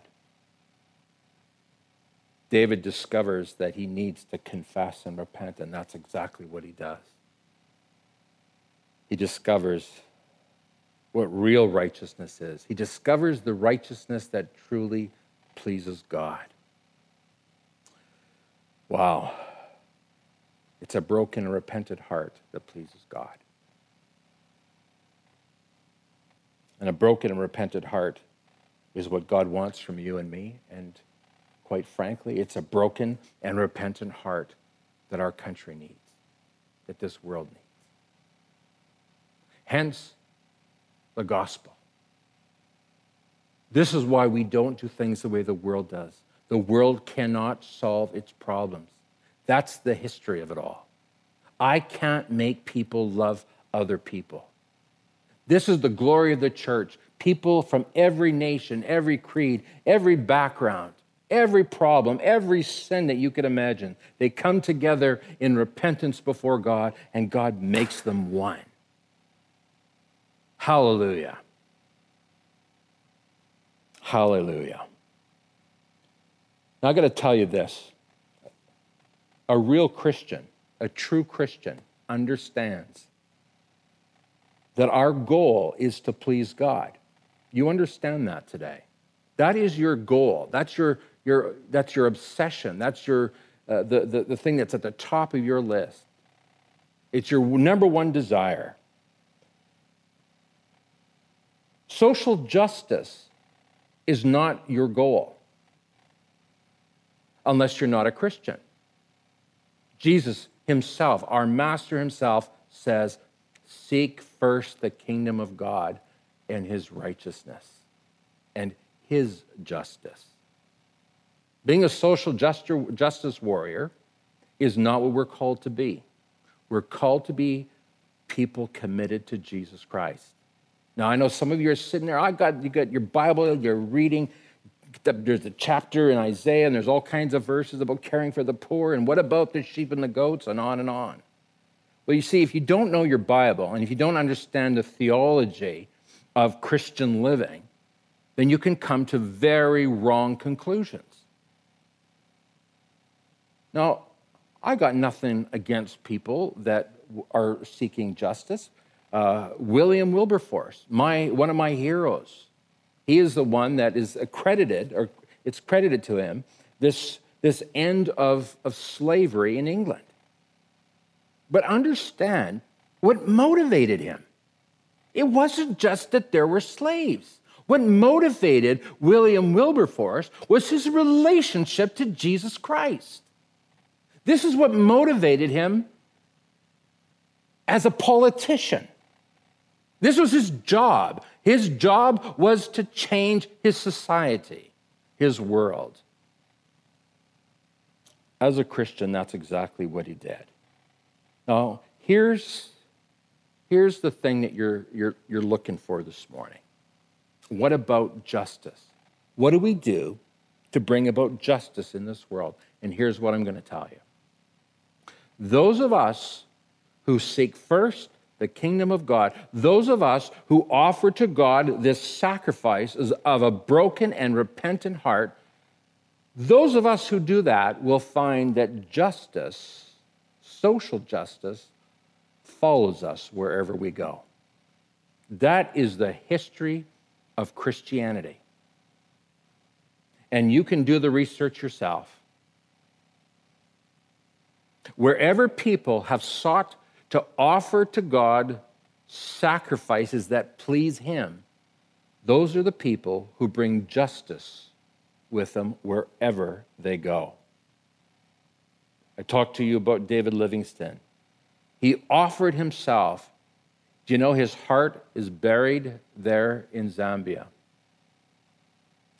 David discovers that he needs to confess and repent, and that's exactly what he does. He discovers what real righteousness is. He discovers the righteousness that truly pleases God. Wow. It's a broken and repentant heart that pleases God. And a broken and repentant heart is what God wants from you and me. And quite frankly, it's a broken and repentant heart that our country needs, that this world needs. Hence, the gospel. This is why we don't do things the way the world does. The world cannot solve its problems. That's the history of it all. I can't make people love other people. This is the glory of the church. People from every nation, every creed, every background, every problem, every sin that you could imagine, they come together in repentance before God, and God makes them one. Hallelujah. Hallelujah. Now, I got to tell you this a real Christian, a true Christian, understands that our goal is to please God. You understand that today. That is your goal. That's your, your, that's your obsession. That's your, uh, the, the, the thing that's at the top of your list. It's your number one desire. Social justice is not your goal unless you're not a Christian. Jesus himself, our master himself, says, Seek first the kingdom of God and his righteousness and his justice. Being a social justice warrior is not what we're called to be. We're called to be people committed to Jesus Christ. Now, I know some of you are sitting there, I got, you got your Bible, you're reading. There's a chapter in Isaiah, and there's all kinds of verses about caring for the poor, and what about the sheep and the goats, and on and on. Well, you see, if you don't know your Bible and if you don't understand the theology of Christian living, then you can come to very wrong conclusions. Now, I got nothing against people that are seeking justice. Uh, William Wilberforce, my, one of my heroes, he is the one that is accredited, or it's credited to him, this, this end of, of slavery in England. But understand what motivated him. It wasn't just that there were slaves. What motivated William Wilberforce was his relationship to Jesus Christ. This is what motivated him as a politician. This was his job. His job was to change his society, his world. As a Christian, that's exactly what he did. Now, here's, here's the thing that you're, you're, you're looking for this morning. What about justice? What do we do to bring about justice in this world? And here's what I'm going to tell you. Those of us who seek first the kingdom of God, those of us who offer to God this sacrifice of a broken and repentant heart, those of us who do that will find that justice social justice follows us wherever we go. That is the history of Christianity. And you can do the research yourself. Wherever people have sought to offer to God sacrifices that please Him, those are the people who bring justice with them wherever they go. I talked to you about David Livingstone. He offered himself. Do you know his heart is buried there in Zambia?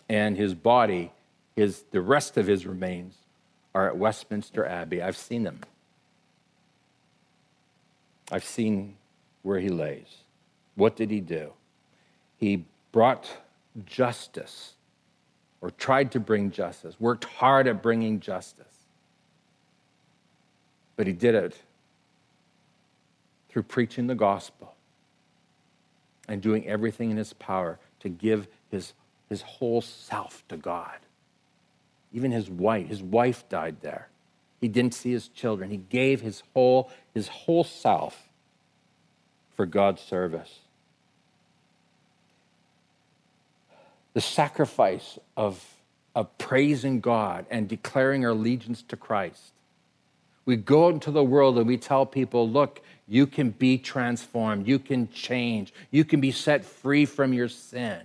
And his body, his, the rest of his remains, are at Westminster Abbey. I've seen them. I've seen where he lays. What did he do? He brought justice, or tried to bring justice, worked hard at bringing justice. But he did it through preaching the gospel and doing everything in his power to give his, his whole self to God. Even his wife, his wife died there. He didn't see his children. He gave his whole, his whole self for God's service. The sacrifice of, of praising God and declaring our allegiance to Christ we go into the world and we tell people, look, you can be transformed, you can change, you can be set free from your sin.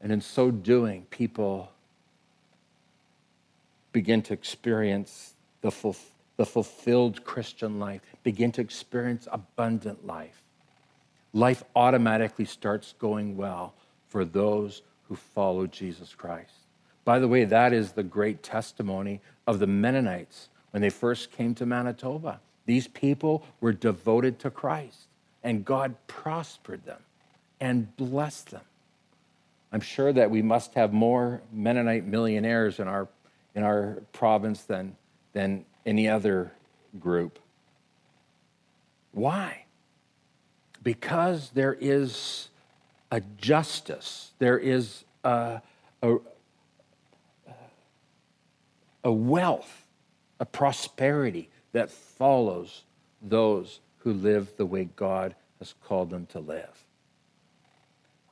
And in so doing, people begin to experience the, ful- the fulfilled Christian life, begin to experience abundant life. Life automatically starts going well for those who follow Jesus Christ. By the way, that is the great testimony of the Mennonites when they first came to Manitoba. These people were devoted to Christ, and God prospered them and blessed them. I'm sure that we must have more Mennonite millionaires in our, in our province than, than any other group. Why? Because there is a justice, there is a, a, a wealth, a prosperity that follows those who live the way God has called them to live.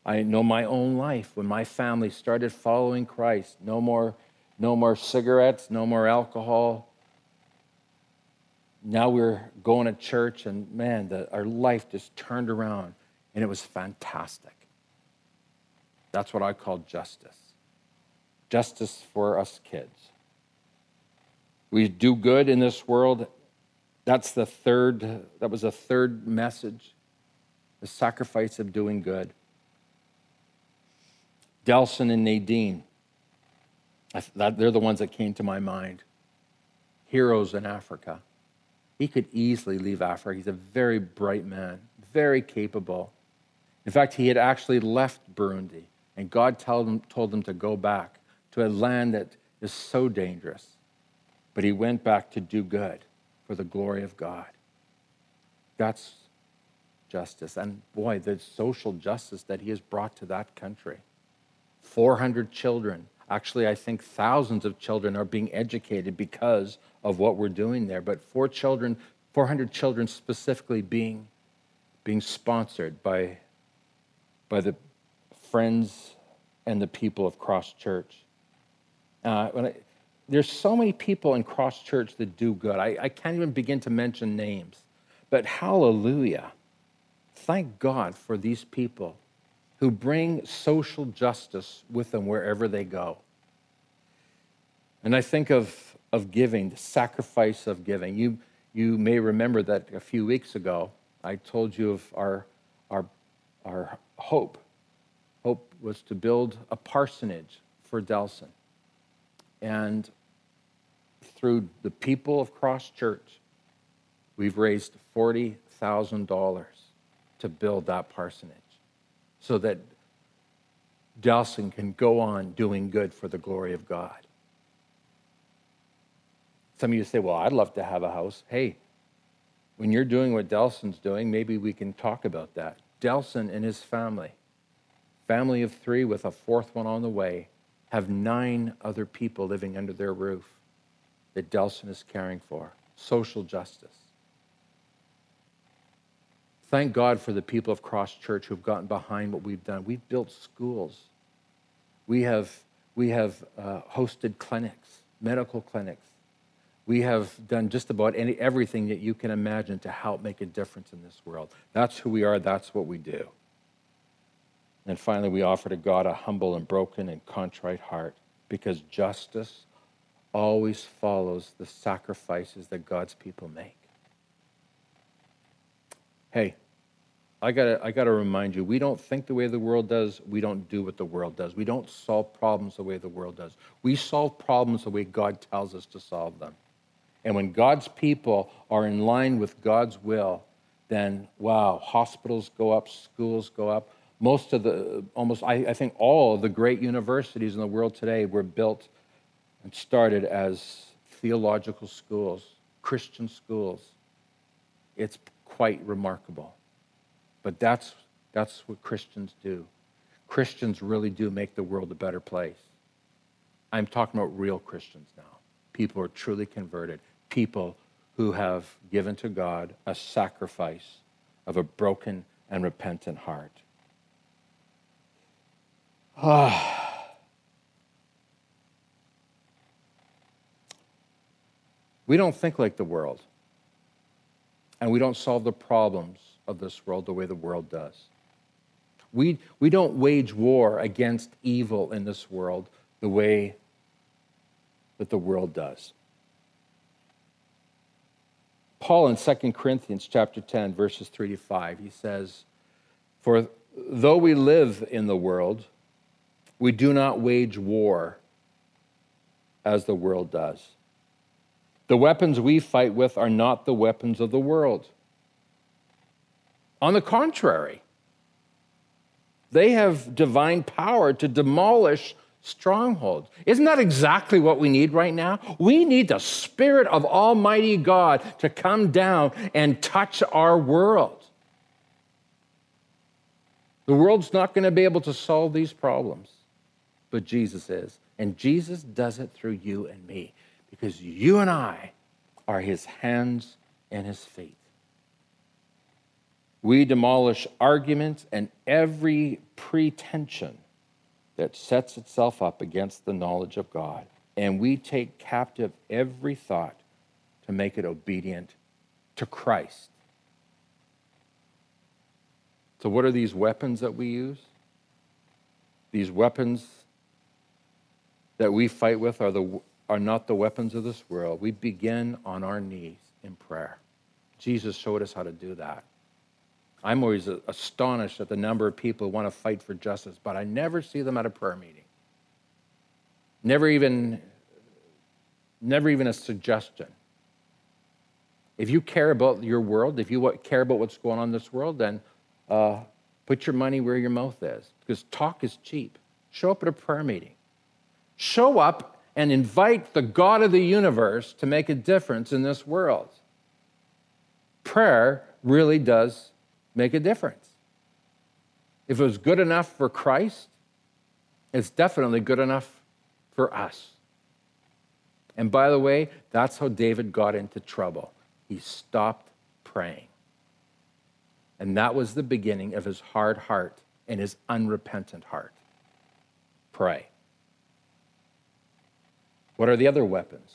I know my own life when my family started following Christ. No more, no more cigarettes, no more alcohol. Now we're going to church, and man, the, our life just turned around, and it was fantastic. That's what I call justice. Justice for us kids. We do good in this world. That's the third, that was a third message the sacrifice of doing good. Delson and Nadine. They're the ones that came to my mind. Heroes in Africa. He could easily leave Africa. He's a very bright man, very capable. In fact, he had actually left Burundi, and God told him, told him to go back to a land that is so dangerous. But he went back to do good for the glory of God. That's justice. And boy, the social justice that he has brought to that country. 400 children. Actually, I think thousands of children are being educated because of what we're doing there. But four children, 400 children specifically being, being sponsored by, by the friends and the people of Cross Church. Uh, I, there's so many people in Cross Church that do good. I, I can't even begin to mention names. But hallelujah. Thank God for these people who bring social justice with them wherever they go. And I think of, of giving, the sacrifice of giving. You, you may remember that a few weeks ago, I told you of our, our, our hope. Hope was to build a parsonage for Delson. And through the people of Cross Church, we've raised $40,000 to build that parsonage so that Delson can go on doing good for the glory of God. Some of you say, Well, I'd love to have a house. Hey, when you're doing what Delson's doing, maybe we can talk about that. Delson and his family, family of three with a fourth one on the way, have nine other people living under their roof that Delson is caring for. Social justice. Thank God for the people of Cross Church who've gotten behind what we've done. We've built schools. We have, we have uh, hosted clinics, medical clinics. We have done just about any, everything that you can imagine to help make a difference in this world. That's who we are, that's what we do. And finally, we offer to God a humble and broken and contrite heart because justice always follows the sacrifices that God's people make. Hey, I gotta, I gotta remind you, we don't think the way the world does. We don't do what the world does. We don't solve problems the way the world does. We solve problems the way God tells us to solve them. And when God's people are in line with God's will, then wow, hospitals go up, schools go up. Most of the, almost, I, I think all of the great universities in the world today were built and started as theological schools, Christian schools. It's quite remarkable. But that's, that's what Christians do. Christians really do make the world a better place. I'm talking about real Christians now. People who are truly converted, people who have given to God a sacrifice of a broken and repentant heart. Ah. We don't think like the world and we don't solve the problems of this world the way the world does. We, we don't wage war against evil in this world the way that the world does. Paul in 2 Corinthians chapter 10 verses 3 to 5 he says for though we live in the world we do not wage war as the world does. The weapons we fight with are not the weapons of the world. On the contrary, they have divine power to demolish strongholds. Isn't that exactly what we need right now? We need the Spirit of Almighty God to come down and touch our world. The world's not going to be able to solve these problems, but Jesus is. And Jesus does it through you and me because you and I are his hands and his feet. We demolish arguments and every pretension that sets itself up against the knowledge of God. And we take captive every thought to make it obedient to Christ. So, what are these weapons that we use? These weapons that we fight with are, the, are not the weapons of this world. We begin on our knees in prayer. Jesus showed us how to do that. I'm always astonished at the number of people who want to fight for justice, but I never see them at a prayer meeting. Never even, never even a suggestion. If you care about your world, if you care about what's going on in this world, then uh, put your money where your mouth is, because talk is cheap. Show up at a prayer meeting show up and invite the God of the universe to make a difference in this world. Prayer really does make a difference. If it was good enough for Christ, it's definitely good enough for us. And by the way, that's how David got into trouble. He stopped praying. And that was the beginning of his hard heart and his unrepentant heart. Pray. What are the other weapons?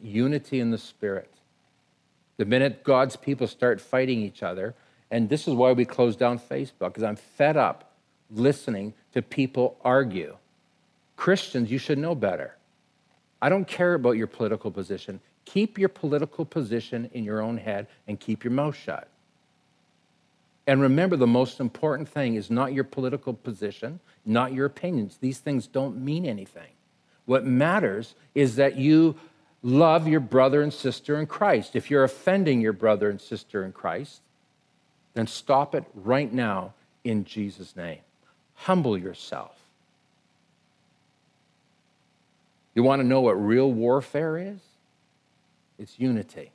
Unity in the Spirit. The minute God's people start fighting each other, and this is why we closed down Facebook, because I'm fed up listening to people argue. Christians, you should know better. I don't care about your political position. Keep your political position in your own head and keep your mouth shut. And remember, the most important thing is not your political position, not your opinions. These things don't mean anything. What matters is that you love your brother and sister in Christ. If you're offending your brother and sister in Christ, then stop it right now in Jesus' name. Humble yourself. You want to know what real warfare is? It's unity.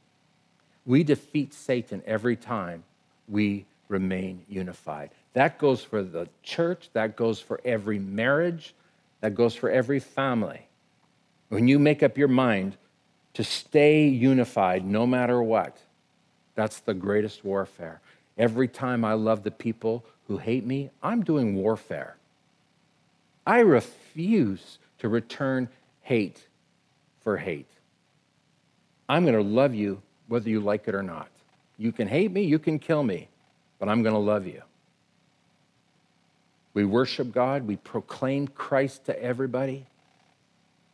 We defeat Satan every time we remain unified. That goes for the church, that goes for every marriage, that goes for every family. When you make up your mind to stay unified no matter what, that's the greatest warfare. Every time I love the people who hate me, I'm doing warfare. I refuse to return hate for hate. I'm going to love you whether you like it or not. You can hate me, you can kill me, but I'm going to love you. We worship God, we proclaim Christ to everybody.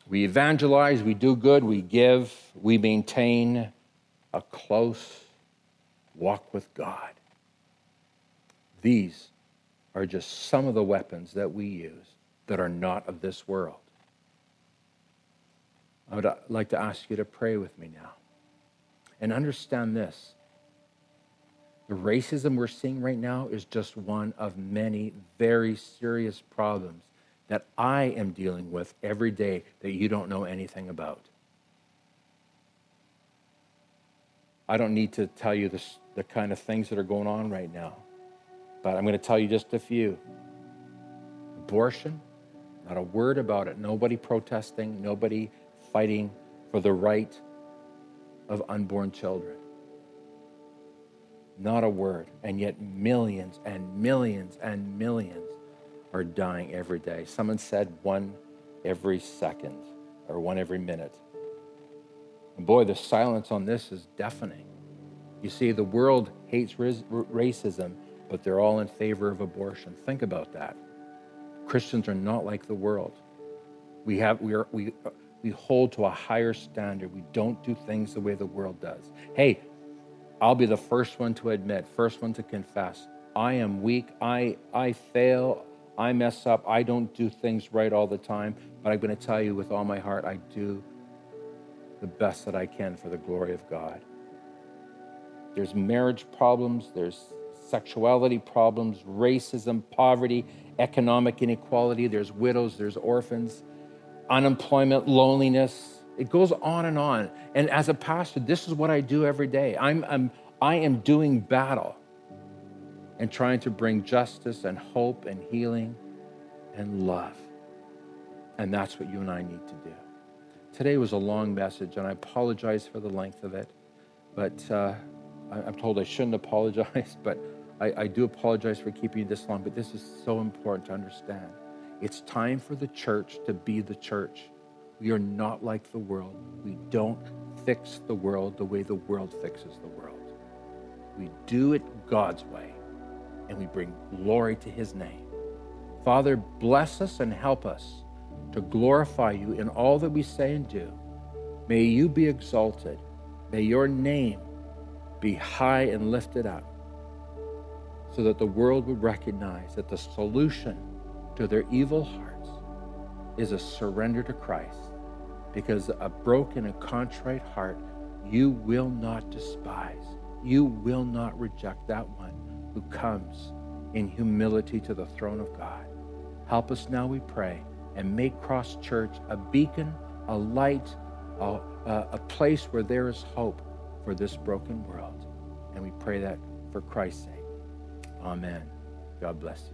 We evangelize, we do good, we give, we maintain a close walk with God. These are just some of the weapons that we use that are not of this world. I would uh, like to ask you to pray with me now and understand this the racism we're seeing right now is just one of many very serious problems that I am dealing with every day that you don't know anything about. I don't need to tell you this, the kind of things that are going on right now, but I'm going to tell you just a few. Abortion, not a word about it. Nobody protesting, nobody fighting for the right of unborn children. Not a word. And yet, millions and millions and millions are dying every day. Someone said one every second or one every minute. And boy, the silence on this is deafening. You see, the world hates racism, but they're all in favor of abortion. Think about that. Christians are not like the world. We have we are we We hold to a higher standard. We don't do things the way the world does. Hey, I'll be the first one to admit, first one to confess. I am weak. I, I fail. I mess up. I don't do things right all the time. But I'm going to tell you with all my heart, I do the best that I can for the glory of God. There's marriage problems, there's sexuality problems, racism, poverty, economic inequality, there's widows, there's orphans, unemployment, loneliness. It goes on and on. And as a pastor, this is what I do every day. I'm, I'm I am doing battle and trying to bring justice and hope and healing and love. And that's what you and I need to do. Today was a long message, and I apologize for the length of it. But uh, I'm told I shouldn't apologize, but I, I do apologize for keeping you this long. But this is so important to understand. It's time for the church to be the church. We are not like the world. We don't fix the world the way the world fixes the world. We do it God's way, and we bring glory to his name. Father, bless us and help us to glorify you in all that we say and do. May you be exalted. May your name be high and lifted up so that the world would recognize that the solution to their evil hearts is a surrender to Christ. Because a broken and contrite heart you will not despise. You will not reject that one who comes in humility to the throne of God. Help us now, we pray and make Cross Church a beacon, a light, a, a place where there is hope for this broken world. And we pray that for Christ's sake. Amen. God bless you.